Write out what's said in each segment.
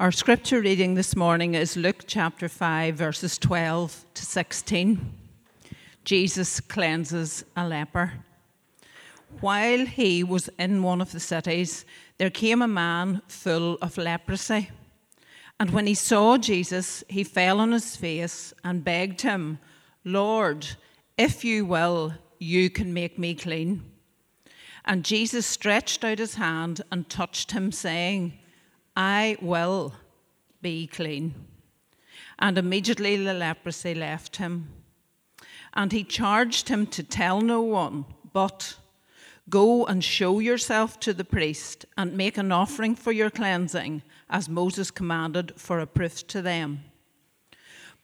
Our scripture reading this morning is Luke chapter 5, verses 12 to 16. Jesus cleanses a leper. While he was in one of the cities, there came a man full of leprosy. And when he saw Jesus, he fell on his face and begged him, Lord, if you will, you can make me clean. And Jesus stretched out his hand and touched him, saying, I will be clean. And immediately the leprosy left him. And he charged him to tell no one, but go and show yourself to the priest and make an offering for your cleansing, as Moses commanded, for a proof to them.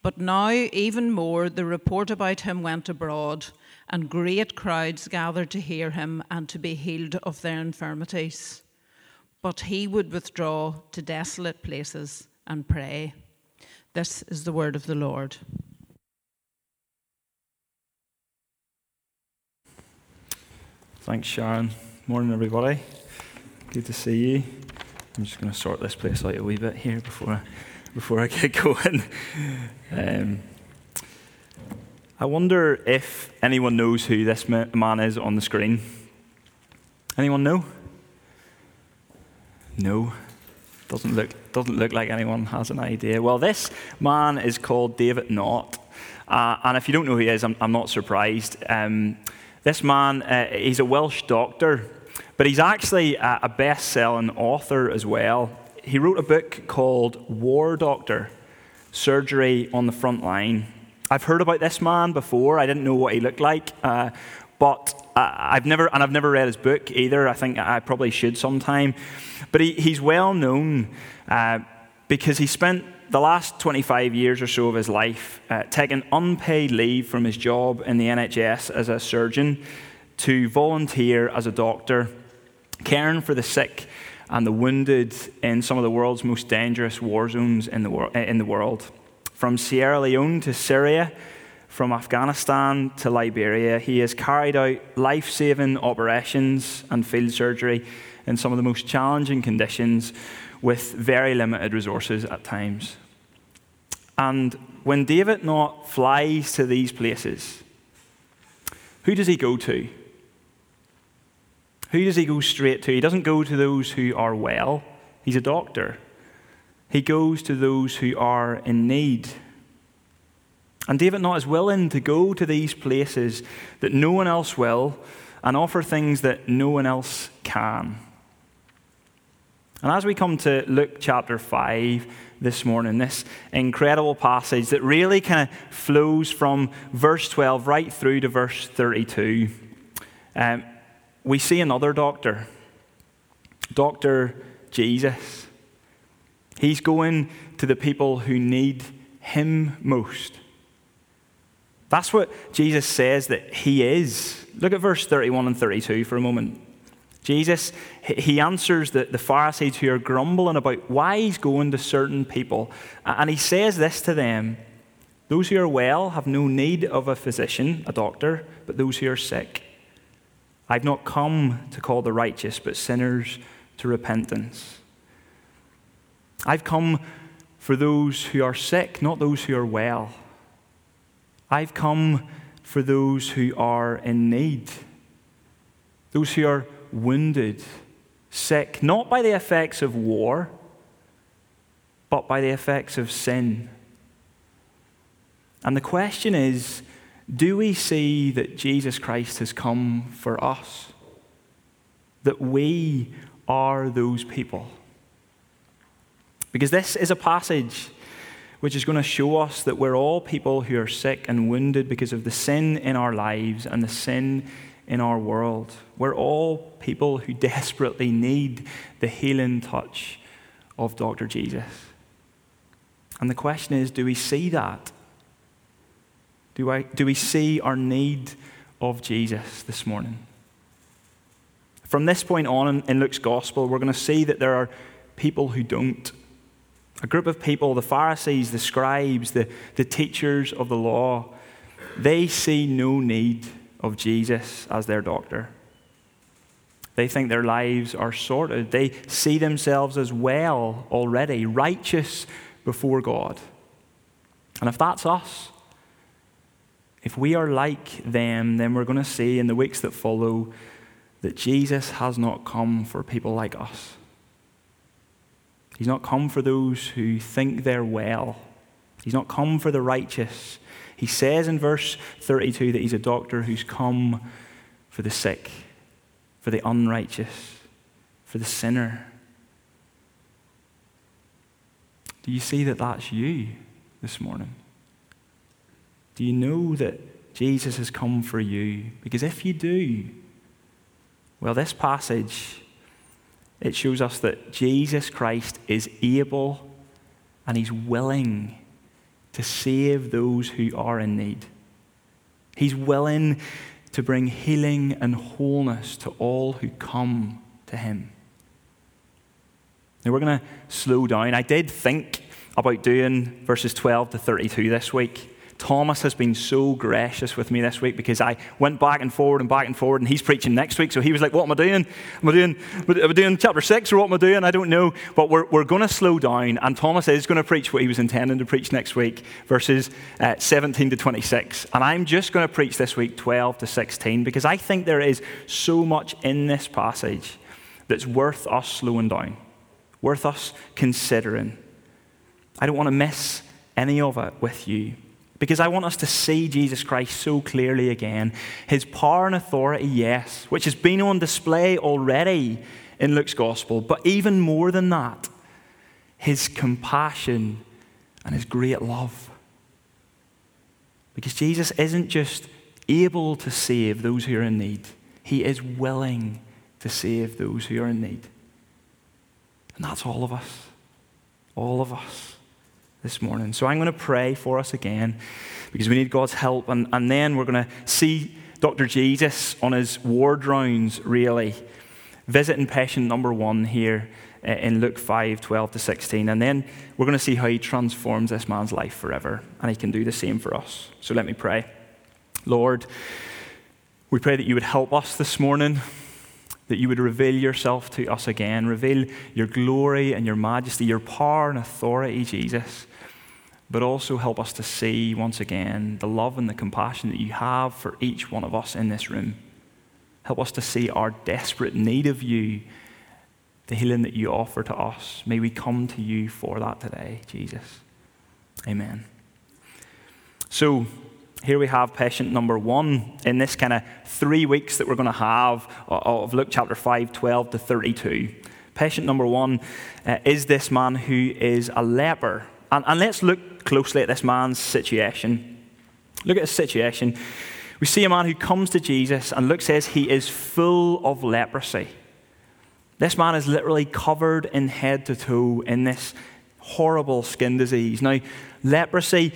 But now, even more, the report about him went abroad, and great crowds gathered to hear him and to be healed of their infirmities but he would withdraw to desolate places and pray. This is the word of the Lord. Thanks, Sharon. Morning, everybody. Good to see you. I'm just going to sort this place out a wee bit here before I, before I get going. Um, I wonder if anyone knows who this man is on the screen. Anyone know? No. Doesn't look, doesn't look like anyone has an idea. Well, this man is called David Nott. Uh, and if you don't know who he is, I'm, I'm not surprised. Um, this man, uh, he's a Welsh doctor, but he's actually a, a best selling author as well. He wrote a book called War Doctor Surgery on the Front Line. I've heard about this man before. I didn't know what he looked like. Uh, but I've never, and I've never read his book either. I think I probably should sometime. But he, he's well known uh, because he spent the last 25 years or so of his life uh, taking unpaid leave from his job in the NHS as a surgeon to volunteer as a doctor, caring for the sick and the wounded in some of the world's most dangerous war zones in the, wor- in the world. From Sierra Leone to Syria, from Afghanistan to Liberia, he has carried out life saving operations and field surgery in some of the most challenging conditions with very limited resources at times. And when David Nott flies to these places, who does he go to? Who does he go straight to? He doesn't go to those who are well, he's a doctor. He goes to those who are in need. And David Nott is willing to go to these places that no one else will and offer things that no one else can. And as we come to Luke chapter 5 this morning, this incredible passage that really kind of flows from verse 12 right through to verse 32, um, we see another doctor, Dr. Jesus. He's going to the people who need him most. That's what Jesus says that he is. Look at verse 31 and 32 for a moment. Jesus, he answers the, the Pharisees who are grumbling about why he's going to certain people. And he says this to them Those who are well have no need of a physician, a doctor, but those who are sick. I've not come to call the righteous, but sinners to repentance. I've come for those who are sick, not those who are well. I've come for those who are in need, those who are wounded, sick, not by the effects of war, but by the effects of sin. And the question is do we see that Jesus Christ has come for us? That we are those people? Because this is a passage which is going to show us that we're all people who are sick and wounded because of the sin in our lives and the sin in our world. We're all people who desperately need the healing touch of Dr. Jesus. And the question is do we see that? Do, I, do we see our need of Jesus this morning? From this point on in, Luke's gospel, we're going to see that there are people who don't. A group of people, the Pharisees, the scribes, the, the teachers of the law, they see no need of Jesus as their doctor. They think their lives are sorted. They see themselves as well already, righteous before God. And if that's us, if we are like them, then we're going to see in the weeks that follow that Jesus has not come for people like us. He's not come for those who think they're well. He's not come for the righteous. He says in verse 32 that he's a doctor who's come for the sick, for the unrighteous, for the sinner. Do you see that that's you this morning? Do you know that Jesus has come for you? Because if you do, well, this passage it shows us that Jesus Christ is able and he's willing to save those who are in need. He's willing to bring healing and wholeness to all who come to him. Now, we're going to slow down. I did think about doing verses 12 to 32 this week. Thomas has been so gracious with me this week because I went back and forward and back and forward, and he's preaching next week. So he was like, What am I doing? Am I doing, am I doing chapter six or what am I doing? I don't know. But we're, we're going to slow down, and Thomas is going to preach what he was intending to preach next week, verses uh, 17 to 26. And I'm just going to preach this week 12 to 16 because I think there is so much in this passage that's worth us slowing down, worth us considering. I don't want to miss any of it with you. Because I want us to see Jesus Christ so clearly again. His power and authority, yes, which has been on display already in Luke's gospel, but even more than that, his compassion and his great love. Because Jesus isn't just able to save those who are in need, he is willing to save those who are in need. And that's all of us. All of us this morning. So I'm going to pray for us again because we need God's help. And, and then we're going to see Dr. Jesus on his ward rounds, really, visiting patient number one here in Luke 5 12 to 16. And then we're going to see how he transforms this man's life forever. And he can do the same for us. So let me pray. Lord, we pray that you would help us this morning that you would reveal yourself to us again, reveal your glory and your majesty, your power and authority, Jesus but also help us to see once again the love and the compassion that you have for each one of us in this room. Help us to see our desperate need of you, the healing that you offer to us. May we come to you for that today, Jesus. Amen. So, here we have patient number one in this kind of three weeks that we're going to have of Luke chapter 5, 12 to 32. Patient number one uh, is this man who is a leper. And, and let's look closely at this man's situation. Look at his situation. We see a man who comes to Jesus, and Luke says he is full of leprosy. This man is literally covered in head to toe in this horrible skin disease. Now, leprosy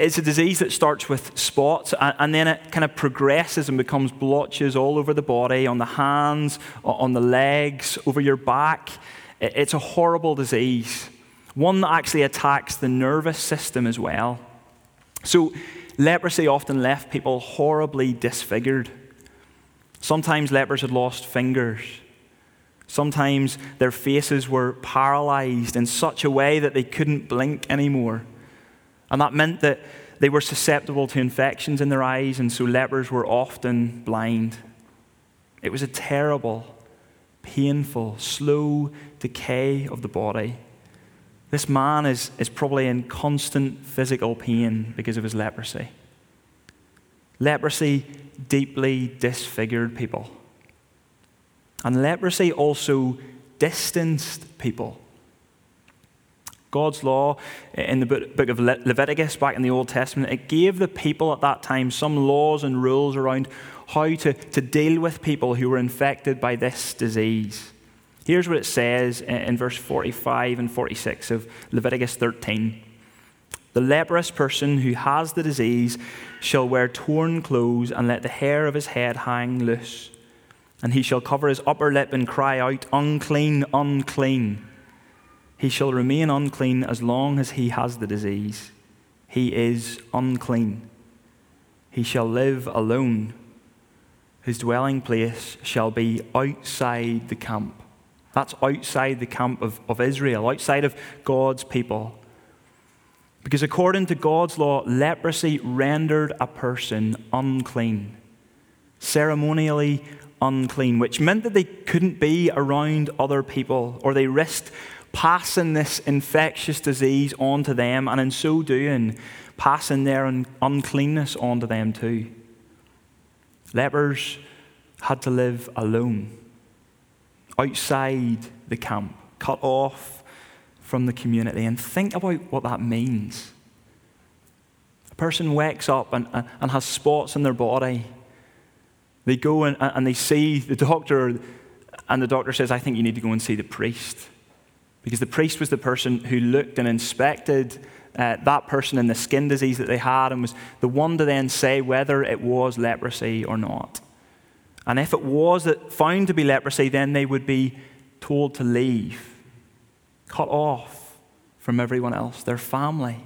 is a disease that starts with spots and then it kind of progresses and becomes blotches all over the body, on the hands, on the legs, over your back. It's a horrible disease one that actually attacks the nervous system as well. So, leprosy often left people horribly disfigured. Sometimes lepers had lost fingers. Sometimes their faces were paralyzed in such a way that they couldn't blink anymore. And that meant that they were susceptible to infections in their eyes, and so lepers were often blind. It was a terrible, painful, slow decay of the body. This man is, is probably in constant physical pain because of his leprosy. Leprosy deeply disfigured people. And leprosy also distanced people. God's law in the book of Leviticus back in the Old Testament, it gave the people at that time some laws and rules around how to, to deal with people who were infected by this disease. Here's what it says in verse 45 and 46 of Leviticus 13 The leprous person who has the disease shall wear torn clothes and let the hair of his head hang loose. And he shall cover his upper lip and cry out, Unclean, unclean. He shall remain unclean as long as he has the disease. He is unclean. He shall live alone His dwelling place shall be outside the camp. That's outside the camp of, of Israel, outside of God's people. Because according to God's law, leprosy rendered a person unclean, ceremonially unclean, which meant that they couldn't be around other people or they risked passing this infectious disease onto them, and in so doing, passing their un- uncleanness onto them too. Lepers had to live alone, outside the camp, cut off from the community. And think about what that means. A person wakes up and, uh, and has spots in their body. They go and, and they see the doctor, and the doctor says, I think you need to go and see the priest. Because the priest was the person who looked and inspected uh, that person and the skin disease that they had and was the one to then say whether it was leprosy or not. And if it was found to be leprosy, then they would be told to leave, cut off from everyone else, their family,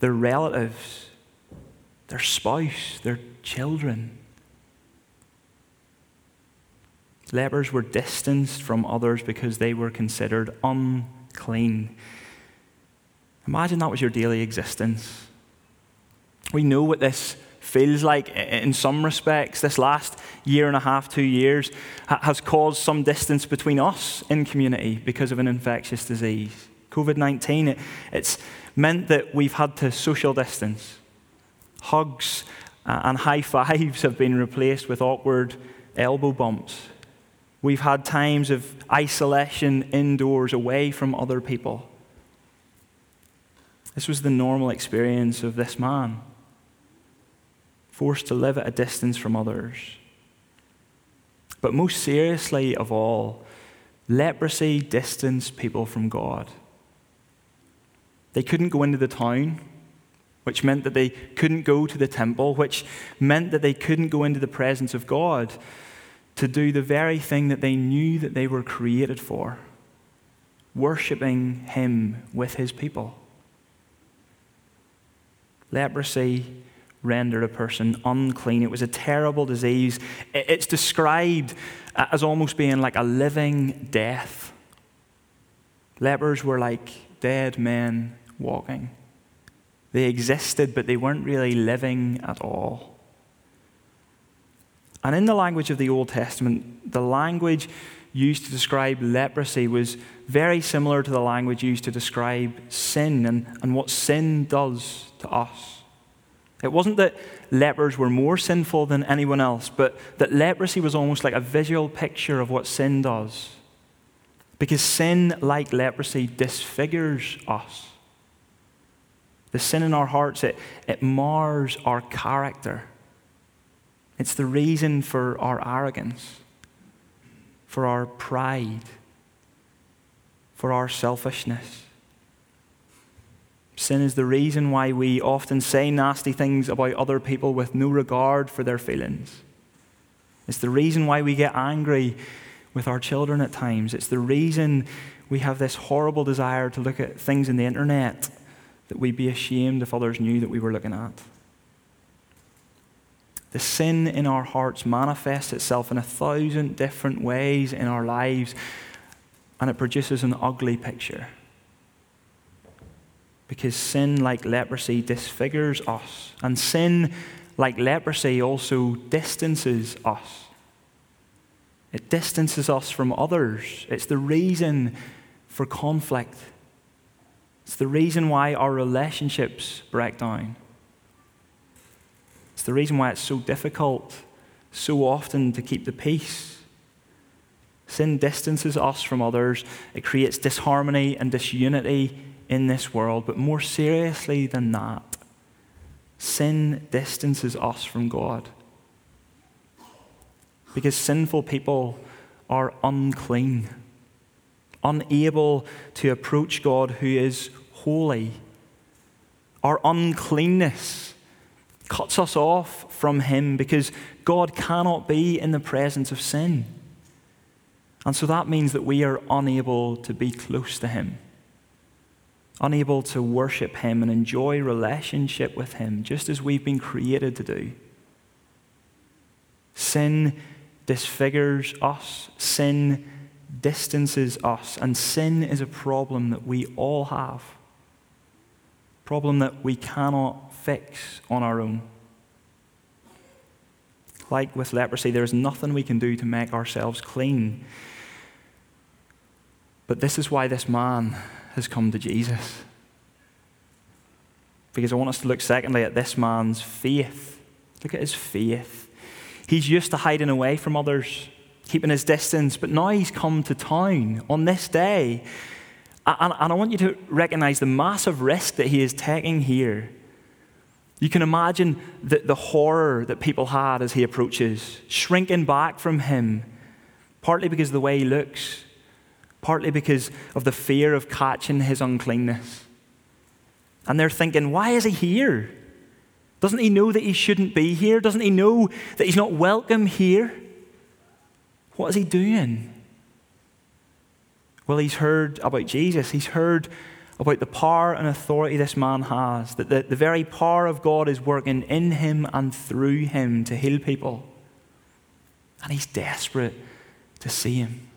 their relatives, their spouse, their children. Lepers were distanced from others because they were considered unclean. Imagine that was your daily existence. We know what this feels like in some respects. This last year and a half, two years, has caused some distance between us in community because of an infectious disease. COVID 19, it, it's meant that we've had to social distance. Hugs and high fives have been replaced with awkward elbow bumps. We've had times of isolation indoors, away from other people. This was the normal experience of this man, forced to live at a distance from others. But most seriously of all, leprosy distanced people from God. They couldn't go into the town, which meant that they couldn't go to the temple, which meant that they couldn't go into the presence of God to do the very thing that they knew that they were created for worshiping Him with His people. Leprosy rendered a person unclean. It was a terrible disease. It's described as almost being like a living death. Lepers were like dead men walking. They existed, but they weren't really living at all. And in the language of the Old Testament, the language used to describe leprosy was very similar to the language used to describe sin and, and what sin does to us. It wasn't that lepers were more sinful than anyone else, but that leprosy was almost like a visual picture of what sin does. Because sin, like leprosy, disfigures us. The sin in our hearts, it, it mars our character. It's the reason for our arrogance, for our pride, for our selfishness. Sin is the reason why we often say nasty things about other people with no regard for their feelings. It's the reason why we get angry with our children at times. It's the reason we have this horrible desire to look at things in the internet that we'd be ashamed if others knew that we were looking at. The sin in our hearts manifests itself in a thousand different ways in our lives, and it produces an ugly picture. Because sin, like leprosy, disfigures us, and sin, like leprosy, also distances us. It distances us from others. It's the reason for conflict. It's the reason why our relationships break down. It's the reason why it's so difficult so often to keep the peace. Sin distances us from others, it creates disharmony and disunity in this world. But more seriously than that, sin distances us from God. Because sinful people are unclean, unable to approach God who is holy. Our uncleanness cuts us off from Him because God cannot be in the presence of sin. And so that means that we are unable to be close to Him, unable to worship Him and enjoy relationship with Him, just as we've been created to do. Sin disfigures us, sin distances us, and sin is a problem that we all have. Problem that we cannot fix on our own. Like with leprosy, there is nothing we can do to make ourselves clean. But this is why this man has come to Jesus. Because I want us to look, secondly, at this man's faith. Look at his faith. He's used to hiding away from others, keeping his distance, but now he's come to town on this day. And, and I want you to recognize the massive risk that he is taking here. You can imagine the, the horror that people had as he approaches, shrinking back from him, partly because of the way he looks, partly because of the fear of catching his uncleanness. And they're thinking, why is he here? Doesn't he know that he shouldn't be here? Doesn't he know that he's not welcome here? What is he doing? Well, he's heard about Jesus. He's heard about the power and authority this man has, that the, the very power of God is working in him and through him to heal people. And he's desperate to see him.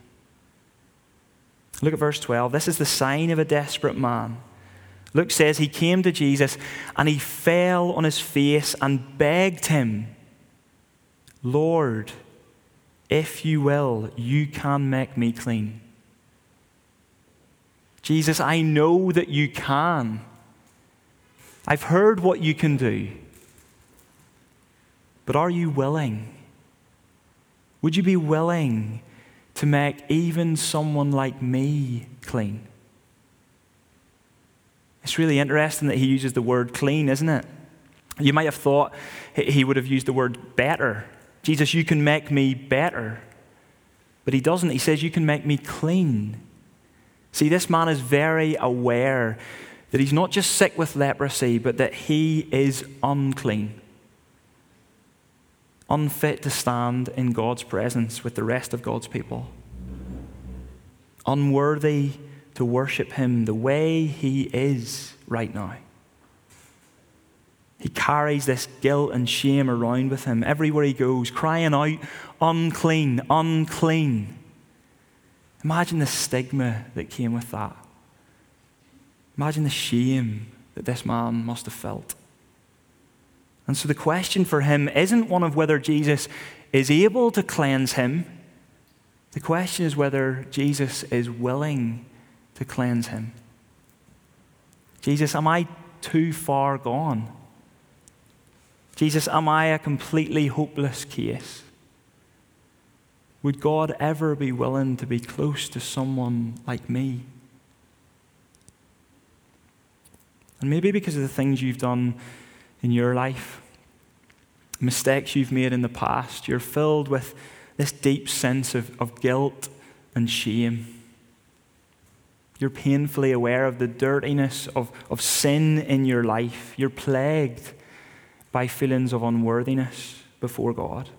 Look at verse 12. This is the sign of a desperate man. Luke says he came to Jesus and he fell on his face and begged him, Lord, if you will, you can make me clean. Jesus, I know that you can. I've heard what you can do. But are you willing? Would you be willing to make even someone like me clean? It's really interesting that he uses the word clean, isn't it? You might have thought he would have used the word better. Jesus, you can make me better. But he doesn't. He says, You can make me clean. See, this man is very aware that he's not just sick with leprosy, but that he is unclean, unfit to stand in God's presence with the rest of God's people, unworthy to worship Him the way He is right now. He carries this guilt and shame around with him everywhere he goes, crying out, unclean, unclean. Imagine the stigma that came with that. Imagine the shame that this man must have felt. And so the question for him isn't one of whether Jesus is able to cleanse him. The question is whether Jesus is willing to cleanse him. Jesus, am I too far gone? Jesus, am I a completely hopeless case? Would God ever be willing to be close to someone like me? And maybe because of the things you've done in your life, mistakes you've made in the past, you're filled with this deep sense of, of guilt and shame. You're painfully aware of the dirtiness of, of sin in your life. You're plagued by feelings of unworthiness before God.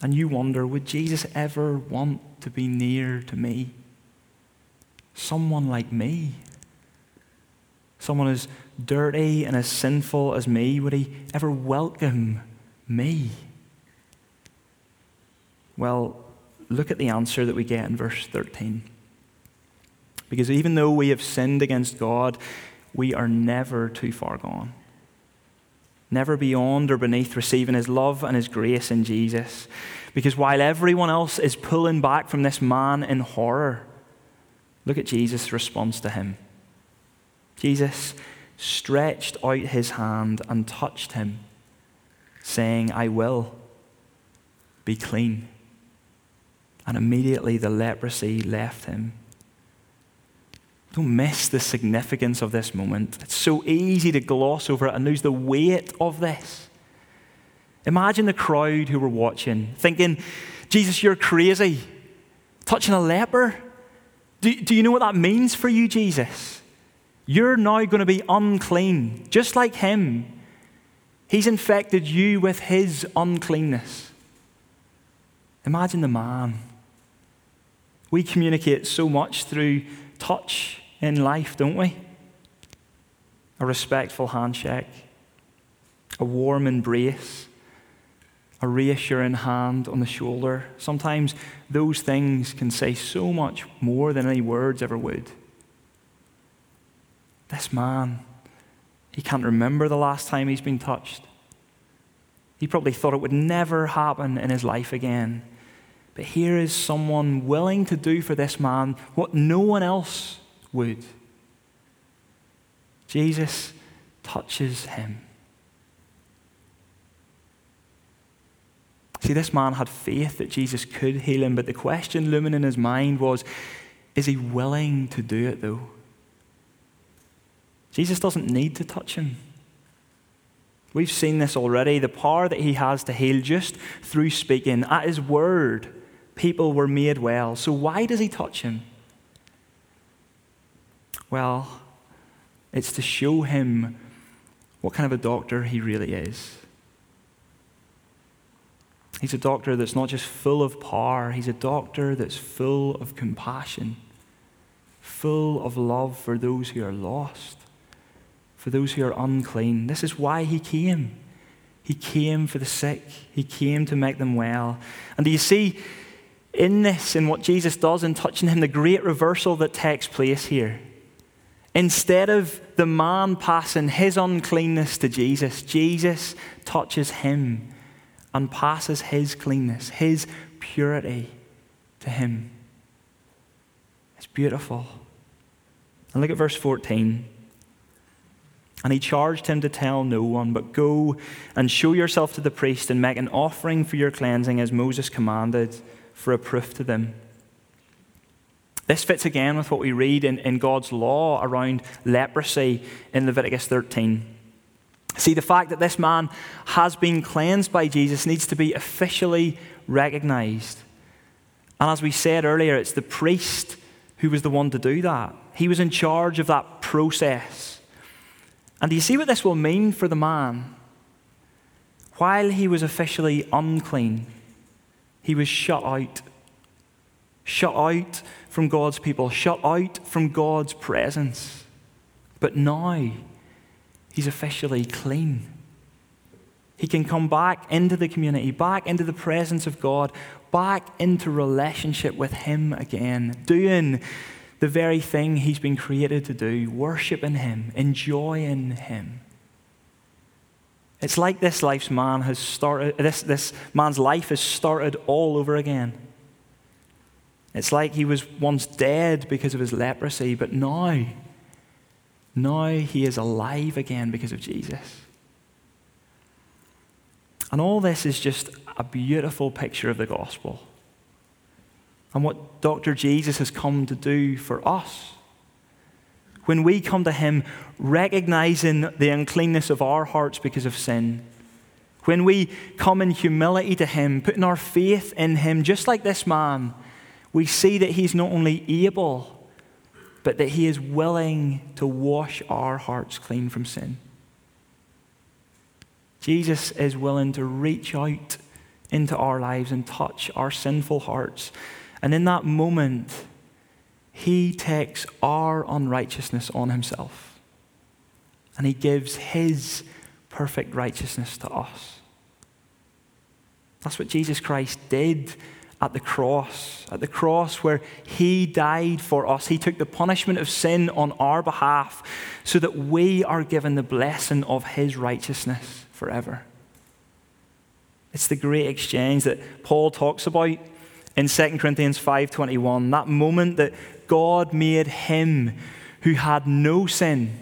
And you wonder would Jesus ever want to be near to me? Someone like me? Someone as dirty and as sinful as me? Would he ever welcome me? Well, look at the answer that we get in verse 13. Because even though we have sinned against God, we are never too far gone. Never beyond or beneath receiving His love and His grace in Jesus. Because while everyone else is pulling back from this man in horror, look at Jesus' response to him. Jesus stretched out his hand and touched him, saying, I will be clean. And immediately the leprosy left him. Don't miss the significance of this moment. It's so easy to gloss over it and lose the weight of this. Imagine the crowd who were watching, thinking, Jesus, you're crazy. Touching a leper? Do, do you know what that means for you, Jesus? You're now going to be unclean, just like him. He's infected you with his uncleanness. Imagine the man. We communicate so much through touch in life, don't we? A respectful handshake, a warm embrace, a reassuring hand on the shoulder. Sometimes those things can say so much more than any words ever would. This man, he can't remember the last time he's been touched. He probably thought it would never happen in his life again. But here is someone willing to do for this man what no one else would. Jesus touches him. See, this man had faith that Jesus could heal him, but the question looming in his mind was is he willing to do it, though? Jesus doesn't need to touch him. We've seen this already the power that he has to heal just through speaking. At his word, people were made well. So why does he touch him? Well, it's to show him what kind of a doctor he really is. He's a doctor that's not just full of power, he's a doctor that's full of compassion, full of love for those who are lost, for those who are unclean. This is why he came. He came for the sick, he came to make them well. And do you see in this, in what Jesus does in touching him, the great reversal that takes place here? Instead of the man passing his uncleanness to Jesus, Jesus touches him and passes his cleanness, his purity to him. It's beautiful. And look at verse 14. And he charged him to tell no one, but go and show yourself to the priest and make an offering for your cleansing as Moses commanded for a proof to them. This fits again with what we read in, in God's law around leprosy in Leviticus 13. See, the fact that this man has been cleansed by Jesus needs to be officially recognized. And as we said earlier, it's the priest who was the one to do that. He was in charge of that process. And do you see what this will mean for the man? While he was officially unclean, he was shut out. Shut out from God's people, shut out from God's presence. But now, he's officially clean. He can come back into the community, back into the presence of God, back into relationship with Him again, doing the very thing He's been created to do, worshiping Him, enjoying Him. It's like this life's man has started, this, this man's life has started all over again. It's like he was once dead because of his leprosy, but now, now he is alive again because of Jesus. And all this is just a beautiful picture of the gospel and what Dr. Jesus has come to do for us. When we come to him recognizing the uncleanness of our hearts because of sin, when we come in humility to him, putting our faith in him, just like this man we see that He's not only able, but that He is willing to wash our hearts clean from sin. Jesus is willing to reach out into our lives and touch our sinful hearts. And in that moment, He takes our unrighteousness on Himself and He gives His perfect righteousness to us. That's what Jesus Christ did at the cross, at the cross where He died for us. He took the punishment of sin on our behalf so that we are given the blessing of His righteousness forever. It's the great exchange that Paul talks about in 2 Corinthians 5:21, that moment that God made him who had no sin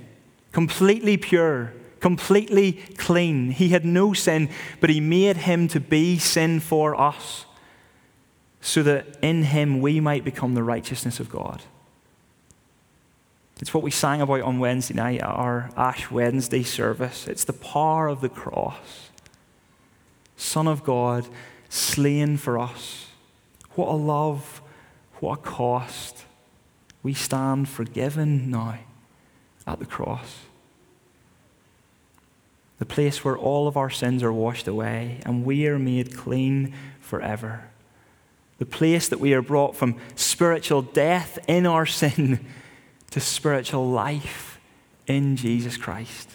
completely pure, completely clean. He had no sin, but he made him to be sin for us so that in him we might become the righteousness of God. It's what we sang about on Wednesday night at our Ash Wednesday service. It's the power of the cross. Son of God, slain for us. What a love, what a cost. We stand forgiven now at the cross. The place where all of our sins are washed away and we are made clean forever the place that we are brought from spiritual death in our sin to spiritual life in Jesus Christ.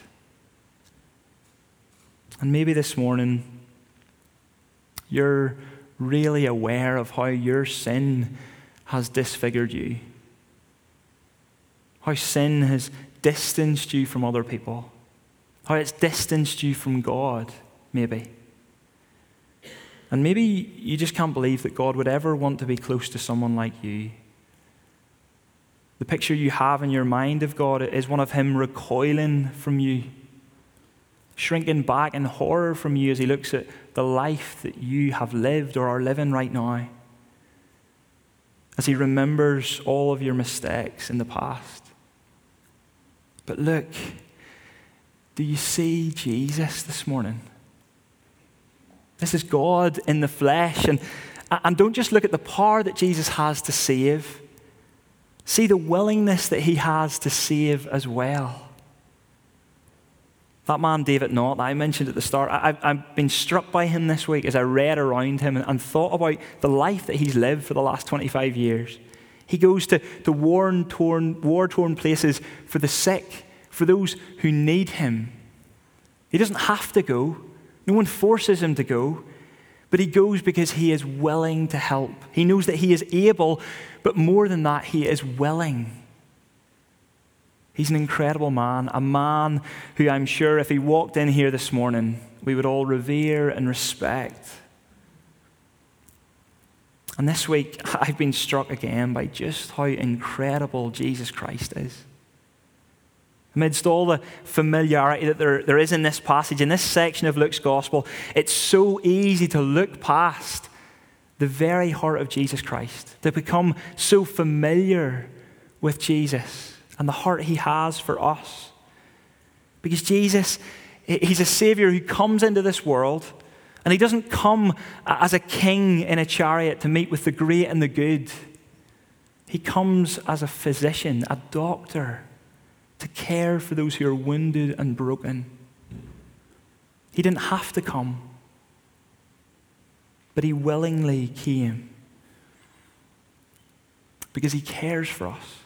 And maybe this morning, you're really aware of how your sin has disfigured you, how sin has distanced you from other people, how it's distanced you from God, maybe. And maybe you just can't believe that God would ever want to be close to someone like you. The picture you have in your mind of God is one of Him recoiling from you, shrinking back in horror from you as He looks at the life that you have lived or are living right now, as He remembers all of your mistakes in the past. But look, do you see Jesus this morning? This is God in the flesh. And, and don't just look at the power that Jesus has to save, see the willingness that he has to save as well. That man, David Nott, I mentioned at the start, I, have been struck by him this week as I read around him and, and thought about the life that he's lived for the last 25 years. He goes to, to war-torn, war-torn places for the sick, for those who need him. He doesn't have to go. No one forces him to go, but he goes because he is willing to help. He knows that he is able, but more than that, he is willing. He's an incredible man, a man who I'm sure if he walked in here this morning, we would all revere and respect. And this week, I've been struck again by just how incredible Jesus Christ is. Amidst all the familiarity that there, there is in this passage, in this section of Luke's gospel, it's so easy to look past the very heart of Jesus Christ, to become so familiar with Jesus and the heart he has for us. Because Jesus, he's a Savior who comes into this world, and he doesn't come as a king in a chariot to meet with the great and the good. He comes as a physician, a doctor to care for those who are wounded and broken. He didn't have to come, but he willingly came because he cares for us,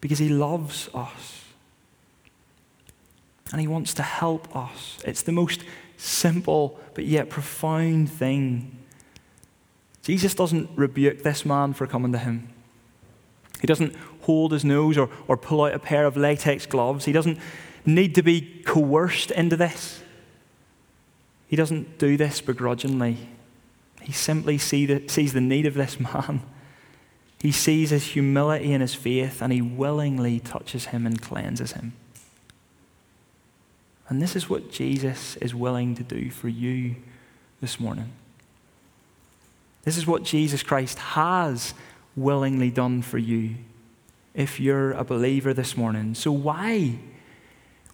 because he loves us, and he wants to help us. It's the most simple but yet profound thing. Jesus doesn't rebuke this man for coming to him. He doesn't hold his nose or, or pull out a pair of latex gloves. He doesn't need to be coerced into this. He doesn't do this begrudgingly. He simply see the, sees the need of this man. He sees his humility and his faith, and he willingly touches him and cleanses him. And this is what Jesus is willing to do for you this morning. This is what Jesus Christ has willingly done for you if you're a believer this morning. So, why?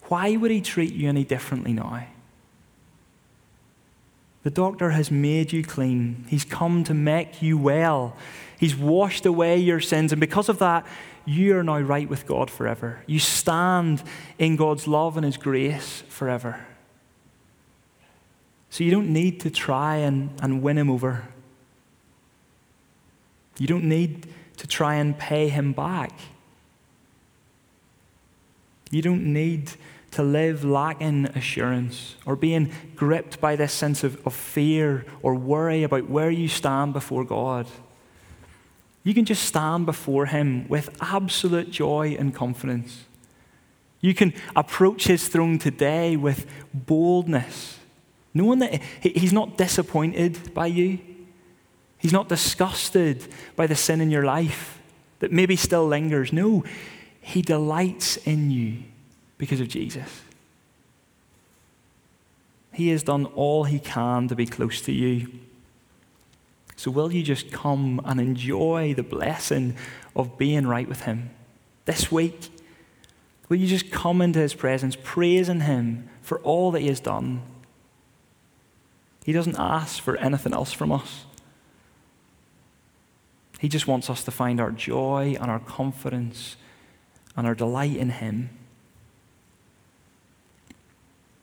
Why would he treat you any differently now? The doctor has made you clean. He's come to make you well. He's washed away your sins. And because of that, you are now right with God forever. You stand in God's love and His grace forever. So you don't need to try and, and win Him over. You don't need to try and pay him back. You don't need to live lacking assurance or being gripped by this sense of, of fear or worry about where you stand before God. You can just stand before Him with absolute joy and confidence. You can approach His throne today with boldness, knowing that He's not disappointed by you. He's not disgusted by the sin in your life that maybe still lingers. No, He delights in you because of Jesus. He has done all He can to be close to you. So, will you just come and enjoy the blessing of being right with Him this week? Will you just come into His presence, praising Him for all that He has done? He doesn't ask for anything else from us. He just wants us to find our joy and our confidence and our delight in Him.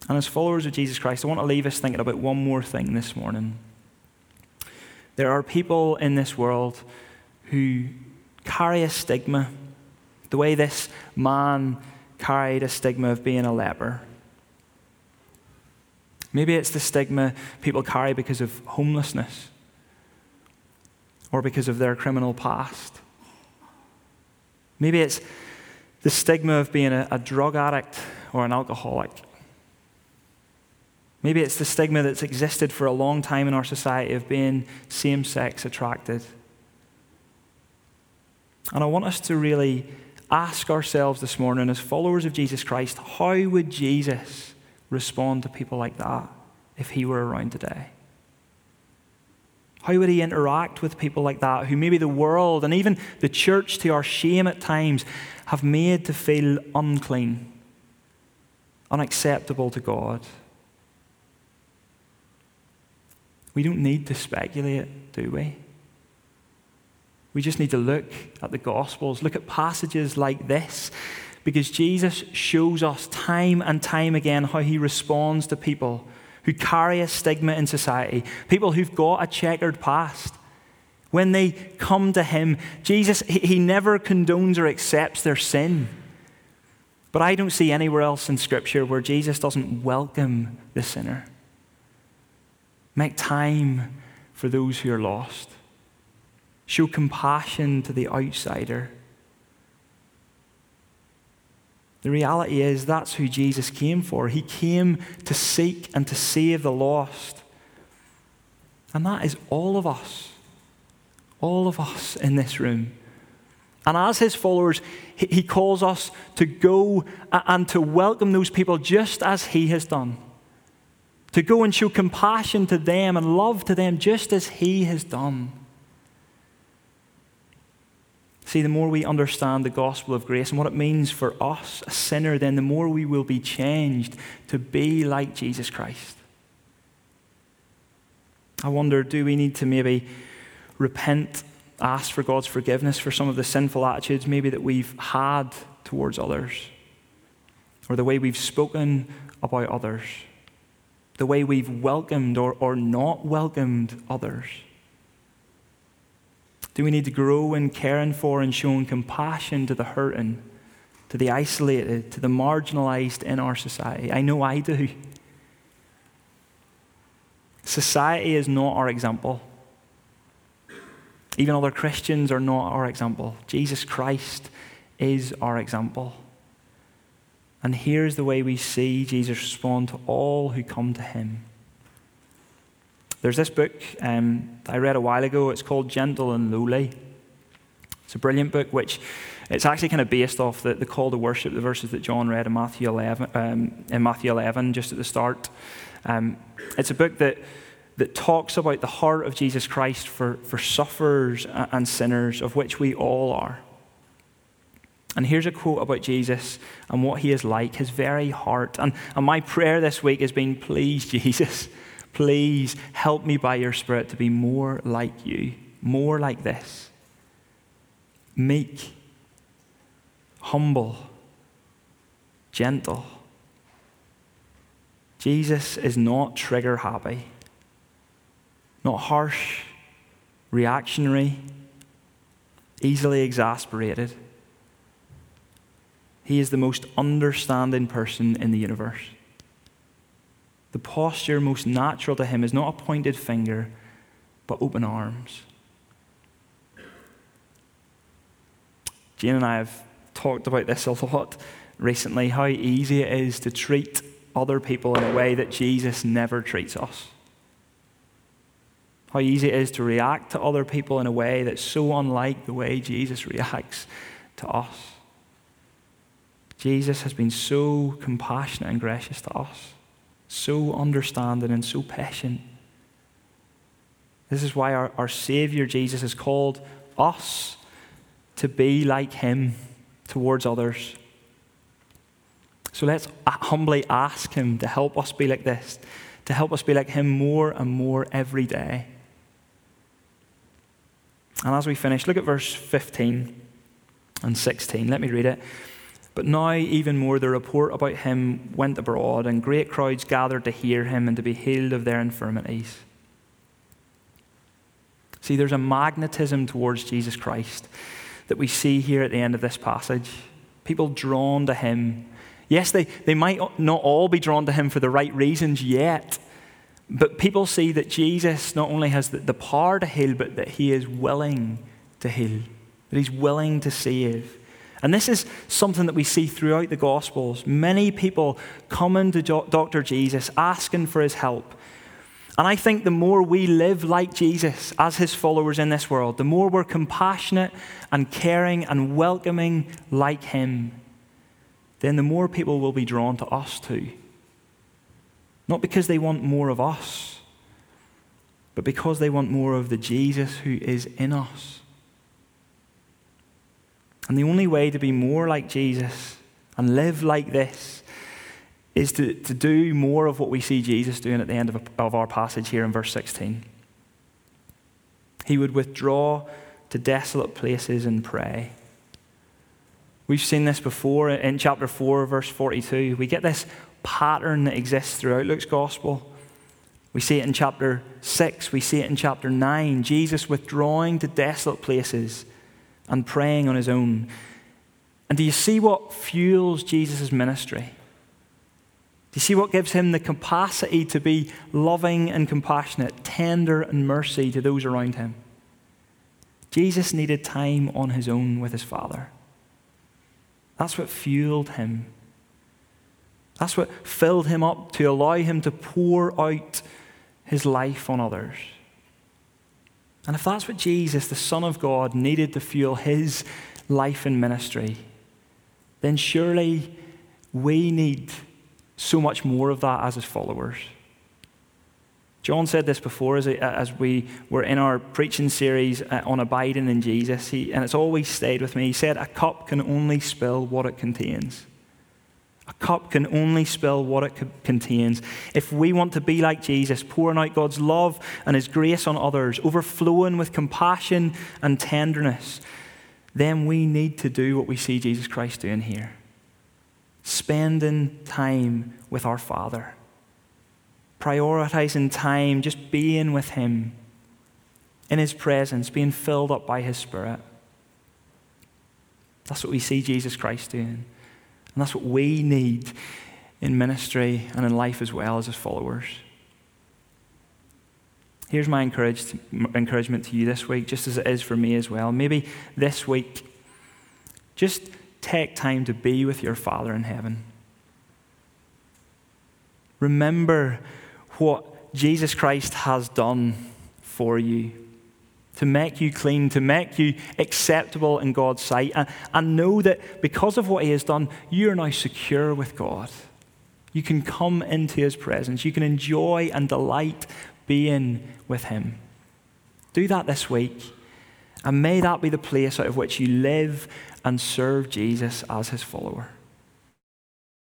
And as followers of Jesus Christ, I want to leave us thinking about one more thing this morning. There are people in this world who carry a stigma, the way this man carried a stigma of being a leper. Maybe it's the stigma people carry because of homelessness or because of their criminal past. Maybe it's the stigma of being a, a drug addict or an alcoholic. Maybe it's the stigma that's existed for a long time in our society of being same sex attracted. And I want us to really ask ourselves this morning, as followers of Jesus Christ, how would Jesus respond to people like that if he were around today? How would he interact with people like that who maybe the world and even the church, to our shame at times, have made to feel unclean, unacceptable to God? We don't need to speculate, do we? We just need to look at the Gospels, look at passages like this, because Jesus shows us time and time again how he responds to people who carry a stigma in society, people who've got a checkered past. When they come to him, Jesus, he never condones or accepts their sin. But I don't see anywhere else in Scripture where Jesus doesn't welcome the sinner. Make time for those who are lost. Show compassion to the outsider. The reality is that's who Jesus came for. He came to seek and to save the lost. And that is all of us. All of us in this room. And as his followers, he calls us to go and to welcome those people just as he has done. To go and show compassion to them and love to them just as he has done. See, the more we understand the gospel of grace and what it means for us, a sinner, then the more we will be changed to be like Jesus Christ. I wonder do we need to maybe repent, ask for God's forgiveness for some of the sinful attitudes maybe that we've had towards others, or the way we've spoken about others, the way we've welcomed or, or not welcomed others? Do we need to grow in caring for and showing compassion to the hurting, to the isolated, to the marginalized in our society? I know I do. Society is not our example. Even other Christians are not our example. Jesus Christ is our example. And here's the way we see Jesus respond to all who come to him. There's this book um, I read a while ago. It's called Gentle and Lowly. It's a brilliant book, which it's actually kind of based off the, the call to worship, the verses that John read in Matthew 11, um, in Matthew 11 just at the start. Um, it's a book that, that talks about the heart of Jesus Christ for, for sufferers and sinners, of which we all are. And here's a quote about Jesus and what he is like, his very heart. And, and my prayer this week has been, please, Jesus, Please help me by your Spirit to be more like you, more like this. Meek, humble, gentle. Jesus is not trigger happy, not harsh, reactionary, easily exasperated. He is the most understanding person in the universe. The posture most natural to him is not a pointed finger, but open arms. Jane and I have talked about this a lot recently how easy it is to treat other people in a way that Jesus never treats us. How easy it is to react to other people in a way that's so unlike the way Jesus reacts to us. Jesus has been so compassionate and gracious to us so understanding and so patient. This is why our, our Savior Jesus has called us to be like Him towards others. So let's humbly ask Him to help us be like this, to help us be like Him more and more every day. And as we finish, look at verse 15 and 16. Let me read it. But now, even more, the report about him went abroad, and great crowds gathered to hear him and to be healed of their infirmities. See, there's a magnetism towards Jesus Christ that we see here at the end of this passage. People drawn to him, Yes, they, they might not all be drawn to him for the right reasons yet, but people see that Jesus not only has the, the power to heal, but that he is willing to heal, that he's willing to save. And this is something that we see throughout the Gospels. Many people coming to Dr. Jesus asking for his help. And I think the more we live like Jesus as his followers in this world, the more we're compassionate and caring and welcoming like him, then the more people will be drawn to us too. Not because they want more of us, but because they want more of the Jesus who is in us. And the only way to be more like Jesus and live like this is to, to do more of what we see Jesus doing at the end of, of our passage here in verse 16. He would withdraw to desolate places and pray. We've seen this before in chapter 4, verse 42. We get this pattern that exists throughout Luke's gospel. We see it in chapter 6, we see it in chapter 9. Jesus withdrawing to desolate places and praying on his own. And do you see what fuels Jesus' ministry? Do you see what gives him the capacity to be loving and compassionate, tender and mercy to those around him? Jesus needed time on his own with his Father. That's what fueled him. That's what filled him up to allow him to pour out his life on others. And if that's what Jesus, the Son of God, needed to fuel his life and ministry, then surely we need so much more of that as his followers. John said this before as, we were in our preaching series uh, on abiding in Jesus, he, and it's always stayed with me. He said, A cup can only spill what it contains. A cup can only spill what it contains. If we want to be like Jesus, pouring out God's love and His grace on others, overflowing with compassion and tenderness, then we need to do what we see Jesus Christ doing here spending time with our Father, prioritizing time, just being with Him, in His presence, being filled up by His Spirit. That's what we see Jesus Christ doing. And that's what we need in ministry and in life as well as as followers. Here's my encouragement to you this week, just as it is for me as well. Maybe this week, just take time to be with your Father in heaven. Remember what Jesus Christ has done for you to make you clean, to make you acceptable in God's sight, and, and know that because of what He has done, you are now secure with God. You can come into His presence, you can enjoy and delight being with Him. Do that this week, and may that be the place out of which you live and serve Jesus as His follower.